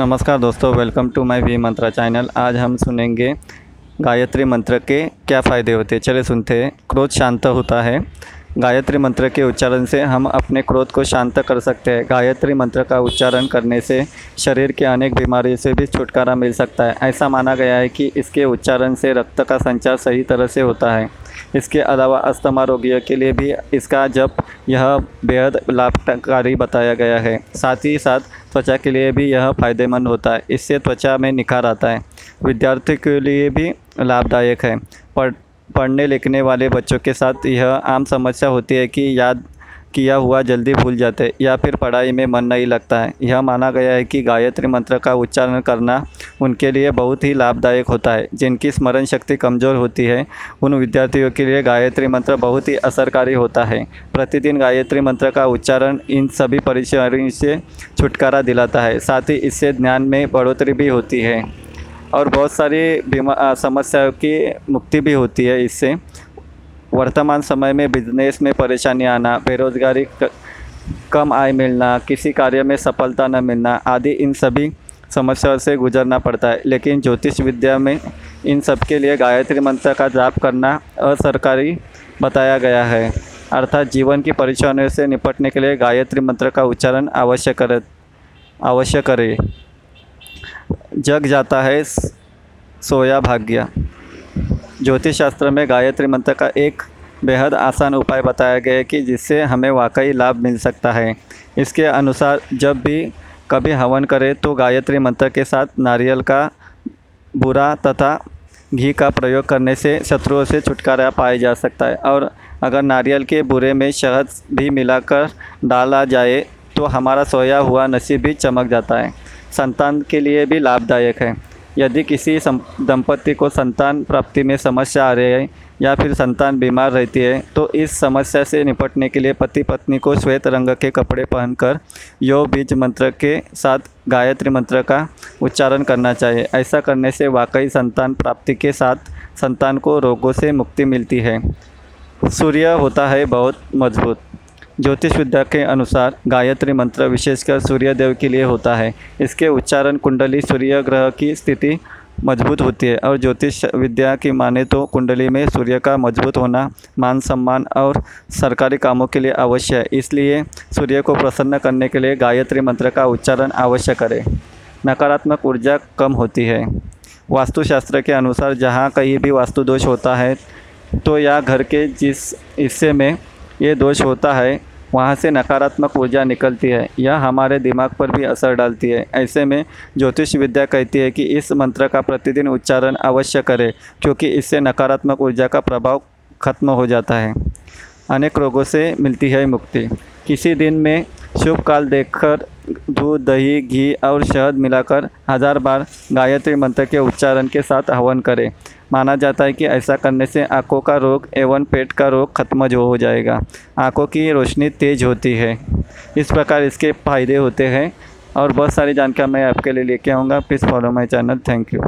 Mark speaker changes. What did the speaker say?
Speaker 1: नमस्कार दोस्तों welcome to my V Mantra channel आज हम सुनेंगे गायत्री मंत्र के क्या फ़ायदे होते हैं। चले सुनते हैं। क्रोध शांत होता है। गायत्री मंत्र के उच्चारण से हम अपने क्रोध को शांत कर सकते हैं। गायत्री मंत्र का उच्चारण करने से शरीर के अनेक बीमारियों से भी छुटकारा मिल सकता है। ऐसा माना गया है कि इसके उच्चारण से रक्त का संचार सही तरह से होता है। इसके अलावा अस्थमा रोगियों के लिए भी इसका जब यह बेहद लाभकारी बताया गया है। साथ ही साथ त्वचा के लिए भी यह फ़ायदेमंद होता है। इससे त्वचा में निखार आता है। विद्यार्थी के लिए भी लाभदायक है। पर पढ़ने लिखने वाले बच्चों के साथ यह आम समस्या होती है कि याद किया हुआ जल्दी भूल जाते या फिर पढ़ाई में मन नहीं लगता है। यह माना गया है कि गायत्री मंत्र का उच्चारण करना उनके लिए बहुत ही लाभदायक होता है, जिनकी स्मरण शक्ति कमज़ोर होती है। उन विद्यार्थियों के लिए गायत्री मंत्र बहुत ही असरकारी होता है। प्रतिदिन गायत्री मंत्र का उच्चारण इन सभी परेशानियों से छुटकारा दिलाता है, साथ ही इससे ज्ञान में बढ़ोतरी भी होती है। और बहुत सारी बीमा समस्याओं की मुक्ति भी होती है इससे। वर्तमान समय में बिज़नेस में परेशानी आना, बेरोज़गारी कम आय मिलना, किसी कार्य में सफलता न मिलना आदि इन सभी समस्याओं से गुजरना पड़ता है। लेकिन ज्योतिष विद्या में इन सब के लिए गायत्री मंत्र का जाप करना असरकारी बताया गया है। अर्थात जीवन की परेशानियों से निपटने के लिए गायत्री मंत्र का उच्चारण आवश्यक कर, अवश्य करें। जग जाता है सोया भाग्य। ज्योतिष शास्त्र में गायत्री मंत्र का एक बेहद आसान उपाय बताया गया है कि जिससे हमें वाकई लाभ मिल सकता है। इसके अनुसार, जब भी कभी हवन करें तो गायत्री मंत्र के साथ नारियल का बुरा तथा घी का प्रयोग करने से शत्रुओं से छुटकारा पाया जा सकता है और अगर नारियल के बुरे में शहद भी मिलाकर डाला जाए तो हमारा सोया हुआ नसीब भी चमक जाता है। संतान के लिए भी लाभदायक है। यदि किसी दंपति को संतान प्राप्ति में समस्या आ रही है या फिर संतान बीमार रहती है तो इस समस्या से निपटने के लिए पति पत्नी को श्वेत रंग के कपड़े पहनकर यो बीज मंत्र के साथ गायत्री मंत्र का उच्चारण करना चाहिए। ऐसा करने से वाकई संतान प्राप्ति के साथ संतान को रोगों से मुक्ति मिलती है। सूर्य होता है बहुत मज़बूत। ज्योतिष विद्या के अनुसार गायत्री मंत्र विशेषकर सूर्यदेव के लिए होता है। इसके उच्चारण कुंडली सूर्य ग्रह की स्थिति मज़बूत होती है और ज्योतिष विद्या की माने तो कुंडली में सूर्य का मज़बूत होना, मान सम्मान और सरकारी कामों के लिए अवश्य है। इसलिए सूर्य को प्रसन्न करने के लिए गायत्री मंत्र का उच्चारण अवश्य करें। नकारात्मक ऊर्जा कम होती है। वास्तुशास्त्र के अनुसार जहाँ कहीं भी वास्तु दोष होता है तो या घर के जिस हिस्से में ये दोष होता है वहाँ से नकारात्मक ऊर्जा निकलती है, यह हमारे दिमाग पर भी असर डालती है। ऐसे में ज्योतिष विद्या कहती है कि इस मंत्र का प्रतिदिन उच्चारण अवश्य करें, क्योंकि इससे नकारात्मक ऊर्जा का प्रभाव खत्म हो जाता है। अनेक रोगों से मिलती है मुक्ति। किसी दिन में शुभ काल देखकर दूध दही, घी और शहद मिलाकर हज़ार बार गायत्री मंत्र के उच्चारण के साथ हवन करें। माना जाता है कि ऐसा करने से आँखों का रोग एवं पेट का रोग खत्म जो हो जाएगा। आँखों की रोशनी तेज़ होती है। इस प्रकार इसके फ़ायदे होते हैं। और बहुत सारी जानकारी मैं आपके लिए लेके आऊँगा। Please follow my channel thank you